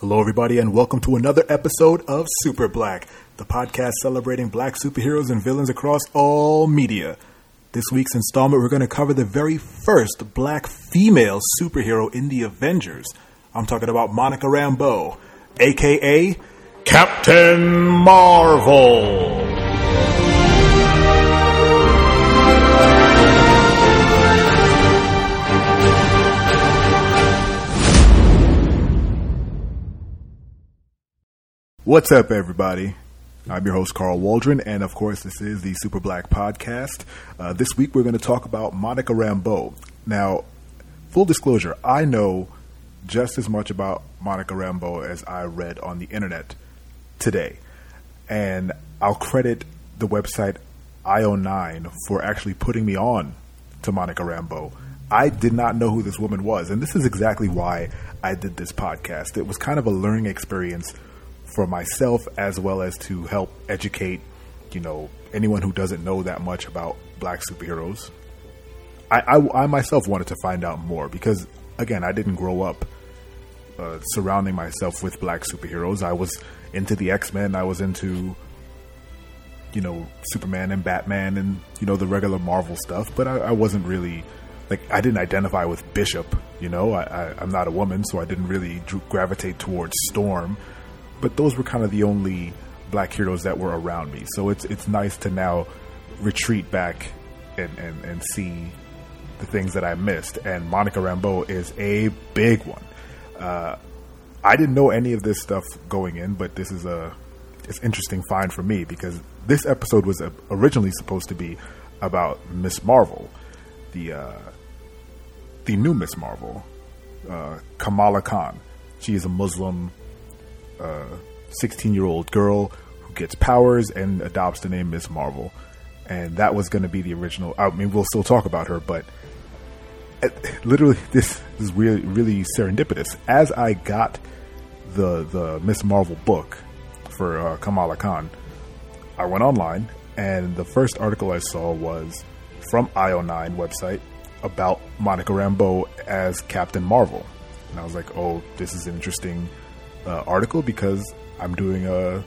Hello, everybody, and welcome to another episode of Super Black, the podcast celebrating black superheroes and villains across all media. This week's installment, we're going to cover the very first black female superhero in the Avengers. I'm talking about Monica Rambeau, aka Captain Marvel. What's up, everybody? I'm your host, Carl Waldron, and of course, this is the Super Black Podcast. Uh, this week, we're going to talk about Monica Rambeau. Now, full disclosure, I know just as much about Monica Rambeau as I read on the internet today. And I'll credit the website IO9 for actually putting me on to Monica Rambeau. I did not know who this woman was, and this is exactly why I did this podcast. It was kind of a learning experience for myself as well as to help educate, you know, anyone who doesn't know that much about black superheroes. I, I, I myself wanted to find out more because, again, I didn't grow up uh, surrounding myself with black superheroes. I was into the X Men. I was into, you know, Superman and Batman and you know the regular Marvel stuff. But I, I wasn't really like I didn't identify with Bishop. You know, I, I'm not a woman, so I didn't really gravitate towards Storm but those were kind of the only black heroes that were around me. So it's it's nice to now retreat back and, and, and see the things that I missed. And Monica Rambeau is a big one. Uh, I didn't know any of this stuff going in, but this is a it's interesting find for me because this episode was originally supposed to be about Miss Marvel, the uh, the new Miss Marvel, uh, Kamala Khan. She is a Muslim 16 year old girl who gets powers and adopts the name Miss Marvel. And that was going to be the original. I mean, we'll still talk about her, but uh, literally, this is really, really serendipitous. As I got the the Miss Marvel book for uh, Kamala Khan, I went online, and the first article I saw was from IO9 website about Monica Rambeau as Captain Marvel, and I was like, "Oh, this is interesting." Uh, article because I'm doing a,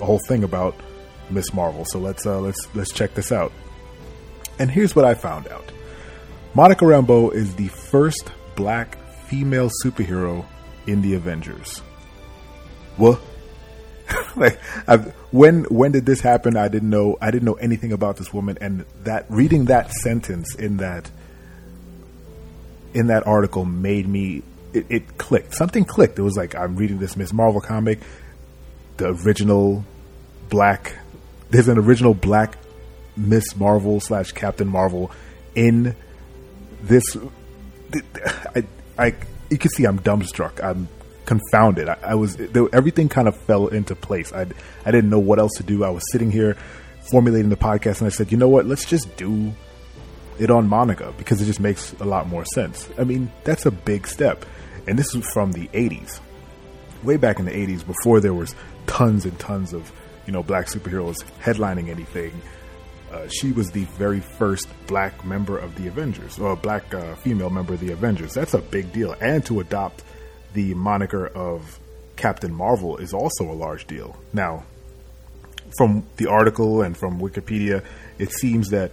a whole thing about Miss Marvel. So let's uh, let's let's check this out. And here's what I found out: Monica Rambeau is the first black female superhero in the Avengers. What? like, I've, when when did this happen? I didn't know. I didn't know anything about this woman, and that reading that sentence in that in that article made me it, it, clicked. Something clicked. It was like I'm reading this Miss Marvel comic, the original black. There's an original black Miss Marvel slash Captain Marvel in this. I, I, you can see I'm dumbstruck. I'm confounded. I, I was there, everything kind of fell into place. I I didn't know what else to do. I was sitting here formulating the podcast, and I said, you know what? Let's just do it on Monica because it just makes a lot more sense. I mean, that's a big step and this is from the 80s, way back in the 80s, before there was tons and tons of you know black superheroes headlining anything. Uh, she was the very first black member of the Avengers, or black uh, female member of the Avengers. That's a big deal, and to adopt the moniker of Captain Marvel is also a large deal. Now, from the article and from Wikipedia, it seems that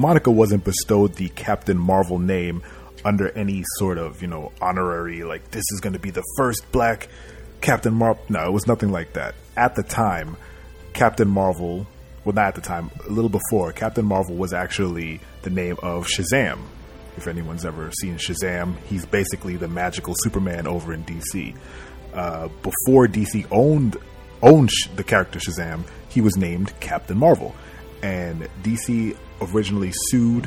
Monica wasn't bestowed the Captain Marvel name under any sort of you know honorary like this is going to be the first black Captain Marvel. No, it was nothing like that. At the time, Captain Marvel, well, not at the time, a little before, Captain Marvel was actually the name of Shazam. If anyone's ever seen Shazam, he's basically the magical Superman over in DC. Uh, before DC owned owned the character Shazam, he was named Captain Marvel, and DC originally sued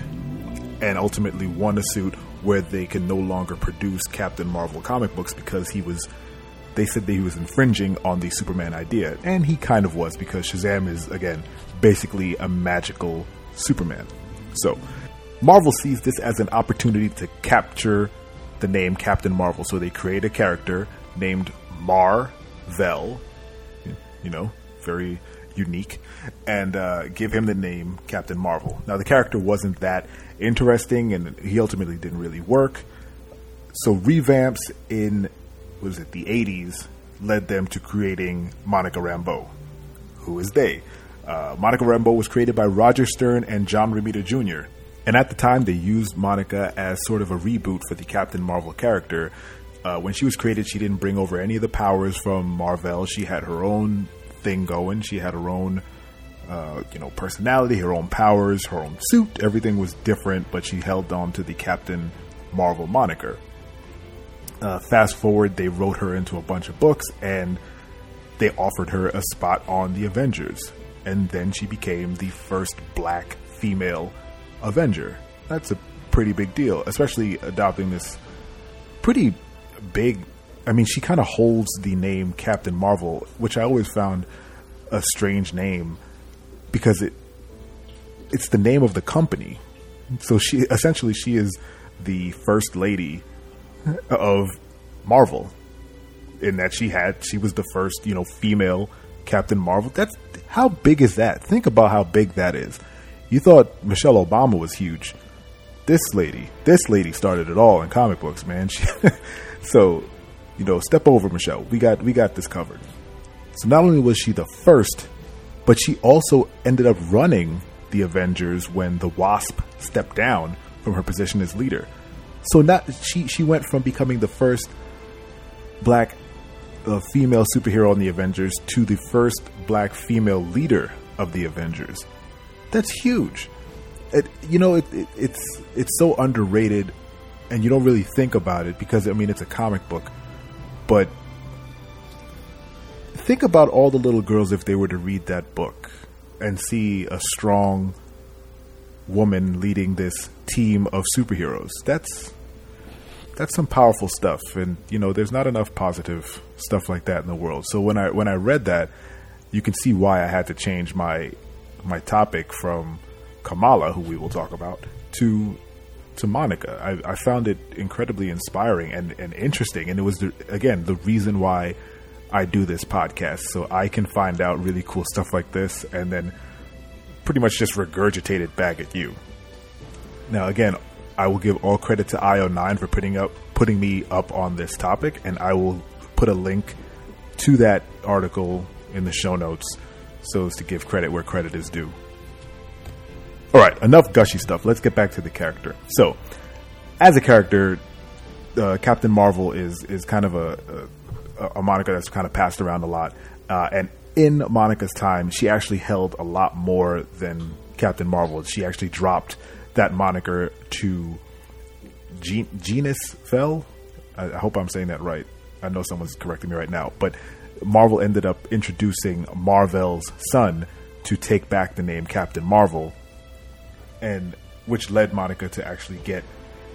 and ultimately won a suit where they can no longer produce Captain Marvel comic books because he was they said that he was infringing on the Superman idea, and he kind of was because Shazam is again basically a magical Superman. So, Marvel sees this as an opportunity to capture the name Captain Marvel, so they create a character named Mar-Vell, you know, very unique, and uh, give him the name Captain Marvel. Now, the character wasn't that interesting, and he ultimately didn't really work. So, revamps in was it the 80s led them to creating Monica Rambeau. Who is they? Uh, Monica Rambeau was created by Roger Stern and John Romita Jr. And at the time, they used Monica as sort of a reboot for the Captain Marvel character. Uh, when she was created, she didn't bring over any of the powers from Marvel. She had her own thing going. She had her own, uh, you know, personality, her own powers, her own suit. Everything was different, but she held on to the Captain Marvel moniker. Uh, fast forward, they wrote her into a bunch of books and they offered her a spot on the Avengers. And then she became the first black female Avenger. That's a pretty big deal, especially adopting this pretty big. I mean, she kind of holds the name Captain Marvel, which I always found a strange name because it it's the name of the company. So she essentially she is the first lady of Marvel in that she had she was the first, you know, female Captain Marvel. That's how big is that? Think about how big that is. You thought Michelle Obama was huge. This lady, this lady started it all in comic books, man. She, so, you know, step over Michelle. We got we got this covered. So not only was she the first, but she also ended up running the Avengers when the Wasp stepped down from her position as leader. So not she she went from becoming the first black uh, female superhero in the Avengers to the first black female leader of the Avengers. That's huge. It, you know, it, it, it's it's so underrated, and you don't really think about it because I mean it's a comic book, but think about all the little girls if they were to read that book and see a strong woman leading this team of superheroes. That's that's some powerful stuff and you know there's not enough positive stuff like that in the world. So when I when I read that, you can see why I had to change my my topic from Kamala, who we will talk about, to to Monica. I, I found it incredibly inspiring and, and interesting, and it was the, again the reason why I do this podcast, so I can find out really cool stuff like this, and then pretty much just regurgitate it back at you. Now, again, I will give all credit to IO9 for putting up putting me up on this topic, and I will put a link to that article in the show notes so as to give credit where credit is due. All right, enough gushy stuff. Let's get back to the character. So, as a character, uh, Captain Marvel is is kind of a, a, a moniker that's kind of passed around a lot, uh, and in Monica's time, she actually held a lot more than Captain Marvel. She actually dropped that moniker to Gen- Genus Fell. I, I hope I'm saying that right. I know someone's correcting me right now, but Marvel ended up introducing Mar-Vell's son to take back the name Captain Marvel, and which led Monica to actually get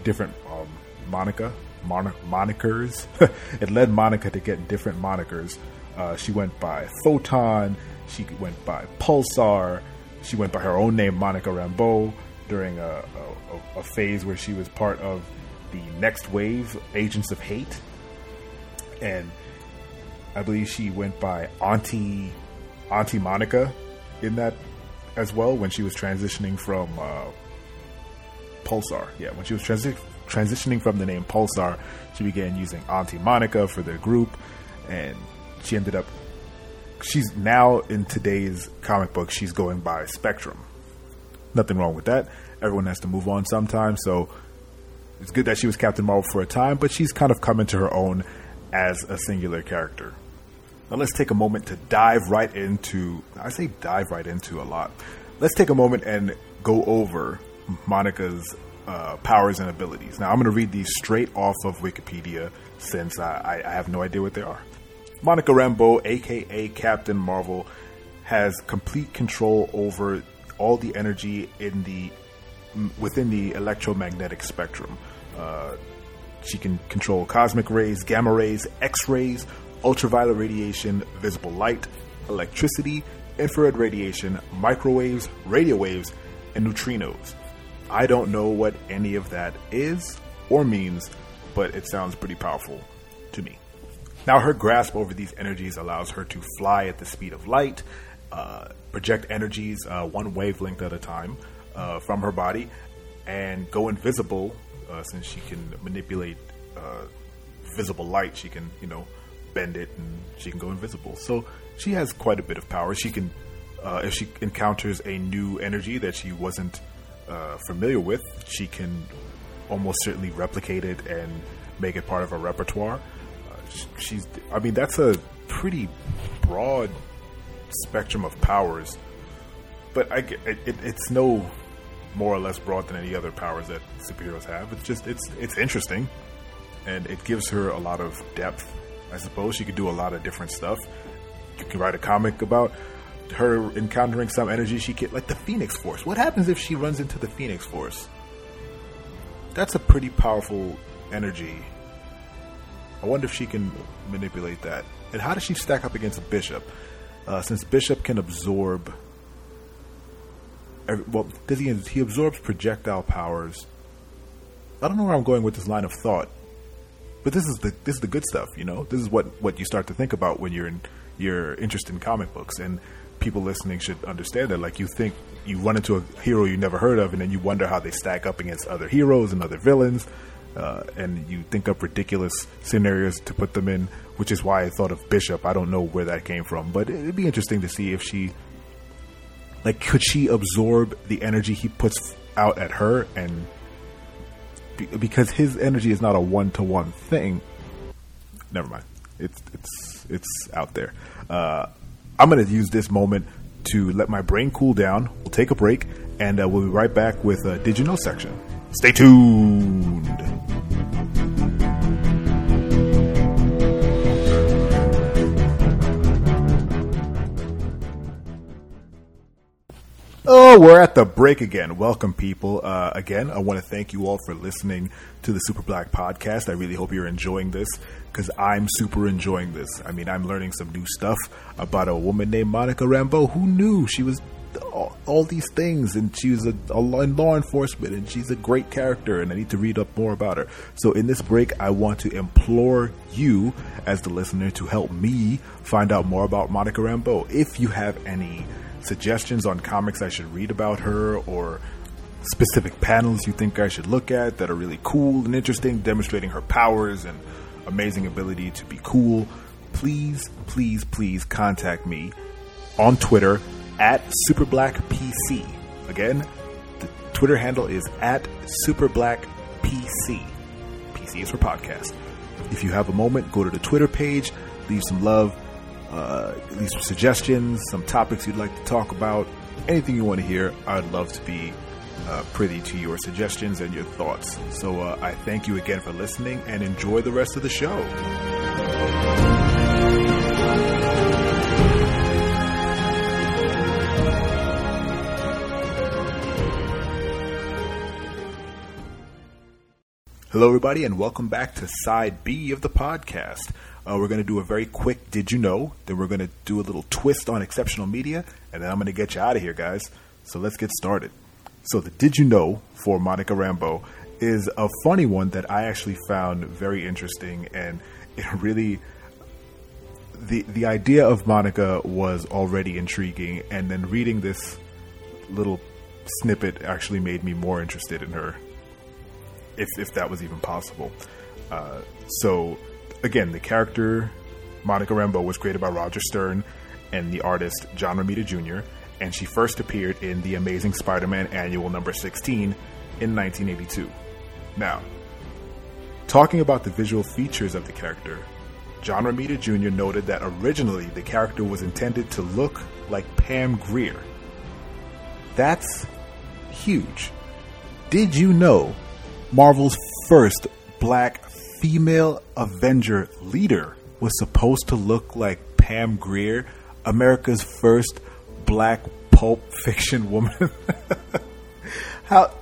different um, Monica mon- monikers. it led Monica to get different monikers. Uh, she went by Photon. She went by Pulsar. She went by her own name, Monica Rambeau, during a, a, a phase where she was part of the Next Wave Agents of Hate, and I believe she went by Auntie Auntie Monica in that as well when she was transitioning from uh, Pulsar. Yeah, when she was transi- transitioning from the name Pulsar, she began using Auntie Monica for their group, and she ended up. She's now in today's comic book. She's going by Spectrum. Nothing wrong with that. Everyone has to move on sometimes, so it's good that she was Captain Marvel for a time, but she's kind of come into her own as a singular character. Now let's take a moment to dive right into. I say dive right into a lot. Let's take a moment and go over Monica's uh, powers and abilities. Now I'm going to read these straight off of Wikipedia since I, I have no idea what they are. Monica Rambeau, aka Captain Marvel, has complete control over all the energy in the within the electromagnetic spectrum. Uh, she can control cosmic rays, gamma rays, X rays, ultraviolet radiation, visible light, electricity, infrared radiation, microwaves, radio waves, and neutrinos. I don't know what any of that is or means, but it sounds pretty powerful to me. Now, her grasp over these energies allows her to fly at the speed of light, uh, project energies uh, one wavelength at a time uh, from her body, and go invisible uh, since she can manipulate uh, visible light, she can, you know, bend it and she can go invisible. So she has quite a bit of power. She can, uh, if she encounters a new energy that she wasn't uh, familiar with, she can almost certainly replicate it and make it part of her repertoire. Uh, she's, I mean, that's a pretty broad spectrum of powers, but I, it, it, it's no more or less broad than any other powers that superheroes have. It's just it's it's interesting, and it gives her a lot of depth. I suppose she could do a lot of different stuff. You can write a comic about her encountering some energy she can like the Phoenix Force. What happens if she runs into the Phoenix Force? That's a pretty powerful energy. I wonder if she can manipulate that. And how does she stack up against a Bishop? Uh, since Bishop can absorb well, he? He absorbs projectile powers. I don't know where I'm going with this line of thought, but this is the this is the good stuff. You know, this is what what you start to think about when you're in you're interested in comic books, and people listening should understand that. Like, you think you run into a hero you never heard of, and then you wonder how they stack up against other heroes and other villains. Uh, and you think up ridiculous scenarios to put them in, which is why I thought of Bishop. I don't know where that came from, but it'd be interesting to see if she like, could she absorb the energy he puts out at her? And because his energy is not a one to one thing. Never mind. It's it's it's out there. Uh, I'm going to use this moment to let my brain cool down. We'll take a break, and uh, we'll be right back with uh, Did You Know section. Stay tuned. We're at the break again. Welcome, people. Uh, again, I want to thank you all for listening to the Super Black podcast. I really hope you're enjoying this because I'm super enjoying this. I mean, I'm learning some new stuff about a woman named Monica Rambeau. Who knew she was all, all these things and she was a, a, in law enforcement and she's a great character and I need to read up more about her. So in this break, I want to implore you as the listener to help me find out more about Monica Rambeau. If you have any suggestions on comics I should read about her or specific panels you think I should look at that are really cool and interesting, demonstrating her powers and amazing ability to be cool, please, please, please contact me on Twitter at SuperBlackPC. Again, the Twitter handle is at SuperBlackPC. PC is for podcast. If you have a moment, go to the Twitter page, leave some love, uh, leave some suggestions, some topics you'd like to talk about, anything you want to hear. I'd love to be uh, privy to your suggestions and your thoughts. So uh, I thank you again for listening and enjoy the rest of the show. Hello, everybody, and welcome back to Side B of the podcast. Uh, we're going to do a very quick Did You Know? Then we're going to do a little twist on exceptional media, and then I'm going to get you out of here, guys. So let's get started. So, the Did You Know for Monica Rambeau is a funny one that I actually found very interesting, and it really. The, the idea of Monica was already intriguing, and then reading this little snippet actually made me more interested in her, if, if that was even possible. Uh, so, again, the character Monica Rambeau was created by Roger Stern and the artist John Romita Jr., and she first appeared in The Amazing Spider Man Annual number 16 in 1982. Now, talking about the visual features of the character, John Romita Jr. noted that originally the character was intended to look like Pam Grier. That's huge. Did you know Marvel's first black female Avenger leader was supposed to look like Pam Grier, America's first black pulp fiction woman. How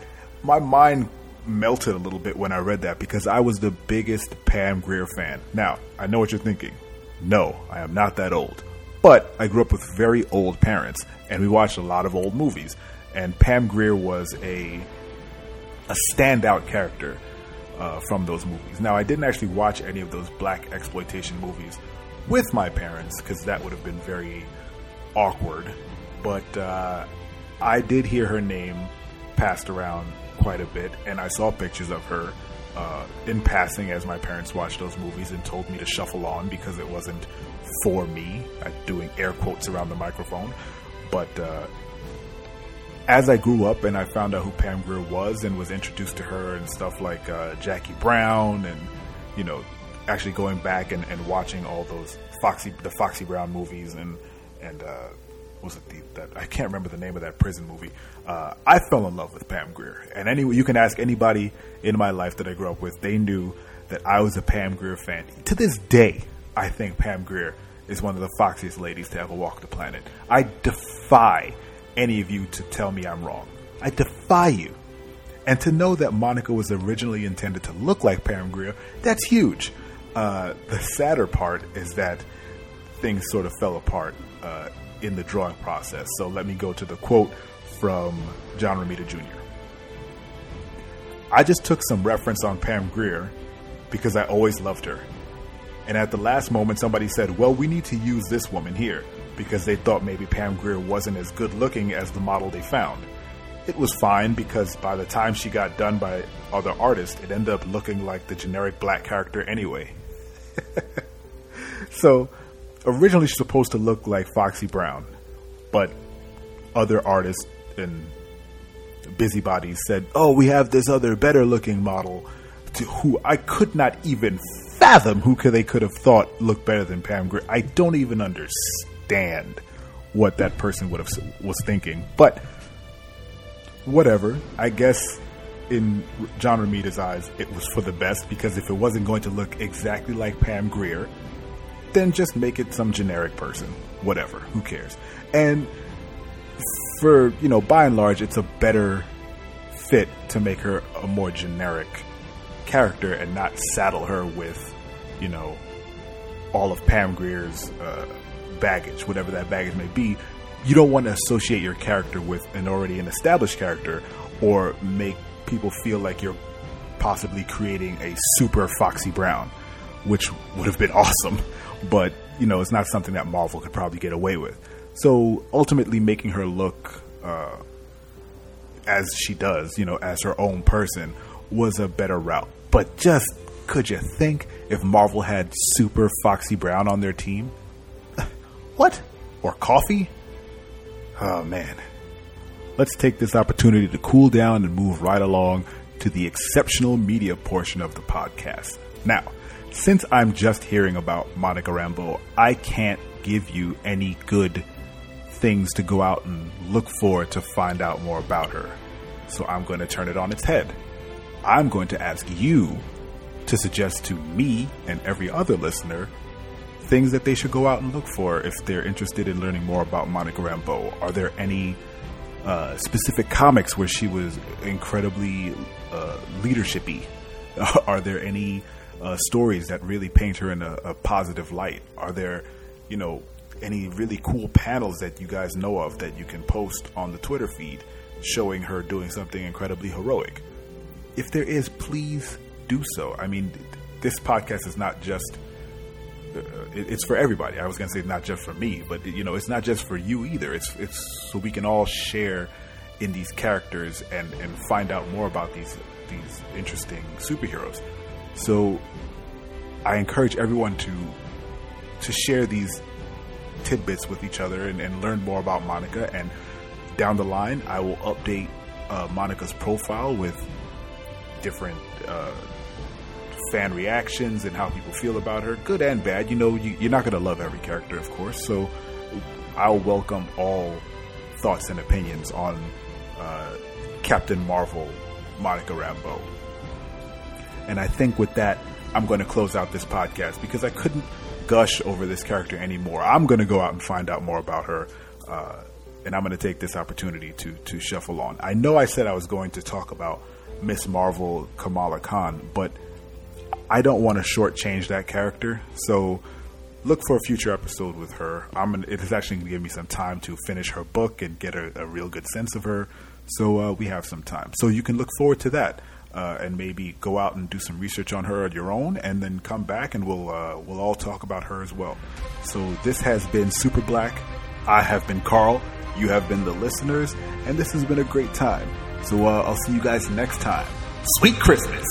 my mind melted a little bit when I read that because I was the biggest Pam Grier fan. Now, I know what you're thinking. No, I am not that old. But I grew up with very old parents and we watched a lot of old movies and Pam Grier was a a standout character uh, from those movies. Now, I didn't actually watch any of those black exploitation movies with my parents because that would have been very awkward. But uh, I did hear her name passed around quite a bit, and I saw pictures of her uh, in passing as my parents watched those movies and told me to shuffle on because it wasn't for me. I'm doing air quotes around the microphone. But uh, as I grew up and I found out who Pam Grier was and was introduced to her and stuff like uh, Jackie Brown and, you know, actually going back and, and watching all those Foxy, the Foxy Brown movies and, and, uh, was it the, that I can't remember the name of that prison movie. Uh, I fell in love with Pam Grier, and anyway, you can ask anybody in my life that I grew up with. They knew that I was a Pam Grier fan. To this day, I think Pam Grier is one of the foxiest ladies to ever walk the planet. I defy any of you to tell me I'm wrong. I defy you. And to know that Monica was originally intended to look like Pam Grier, that's huge. Uh, the sadder part is that things sort of fell apart uh, in the drawing process. So let me go to the quote from John Romita Jr. I just took some reference on Pam Grier because I always loved her. And at the last moment, somebody said, Well, we need to use this woman here because they thought maybe Pam Grier wasn't as good looking as the model they found. It was fine because by the time she got done by other artists, it ended up looking like the generic black character anyway. so, originally she's supposed to look like Foxy Brown, but other artists and busybodies said, "Oh, we have this other better looking model who I could not even fathom who could they could have thought looked better than Pam Grier. I don't even understand what that person would have was thinking, but whatever. I guess in John Romita's eyes, it was for the best because if it wasn't going to look exactly like Pam Grier, then just make it some generic person. Whatever, who cares? And for you know, by and large, it's a better fit to make her a more generic character and not saddle her with, you know, all of Pam Grier's uh, baggage, whatever that baggage may be. You don't want to associate your character with an already an established character or make people feel like you're possibly creating a super Foxy Brown, which would have been awesome. But, you know, it's not something that Marvel could probably get away with. So ultimately, making her look uh, as she does, you know, as her own person, was a better route. But just could you think if Marvel had Super Foxy Brown on their team? What? Or coffee? Oh man. Let's take this opportunity to cool down and move right along to the exceptional media portion of the podcast. Now, since I'm just hearing about Monica Rambeau, I can't give you any good things to go out and look for to find out more about her. So I'm going to turn it on its head. I'm going to ask you to suggest to me and every other listener things that they should go out and look for if they're interested in learning more about Monica Rambeau. Are there any uh, specific comics where she was incredibly uh, leadershipy? Are there any uh, stories that really paint her in a, a positive light? Are there, you know, any really cool panels that you guys know of that you can post on the Twitter feed showing her doing something incredibly heroic? If there is, please do so. I mean, this podcast is not just it's for everybody. I was going to say not just for me, but you know, it's not just for you either. It's it's so we can all share in these characters and and find out more about these these interesting superheroes. So I encourage everyone to to share these tidbits with each other and, and learn more about Monica. And down the line, I will update uh, Monica's profile with different uh, fan reactions and how people feel about her, good and bad. You know, you, you're not going to love every character, of course. So I'll welcome all thoughts and opinions on uh, Captain Marvel, Monica Rambeau. And I think with that, I'm going to close out this podcast because I couldn't gush over this character anymore. I'm going to go out and find out more about her. Uh, and I'm going to take this opportunity to to shuffle on. I know I said I was going to talk about Miss Marvel Kamala Khan, but I don't want to shortchange that character. So look for a future episode with her. I'm gonna, it is actually going to give me some time to finish her book and get a, a real good sense of her. So uh, we have some time. So you can look forward to that. Uh, and maybe go out and do some research on her on your own, and then come back and we'll uh, we'll all talk about her as well. So this has been Super Black. I have been Carl. You have been the listeners, and this has been a great time. So uh, I'll see you guys next time. Sweet Christmas.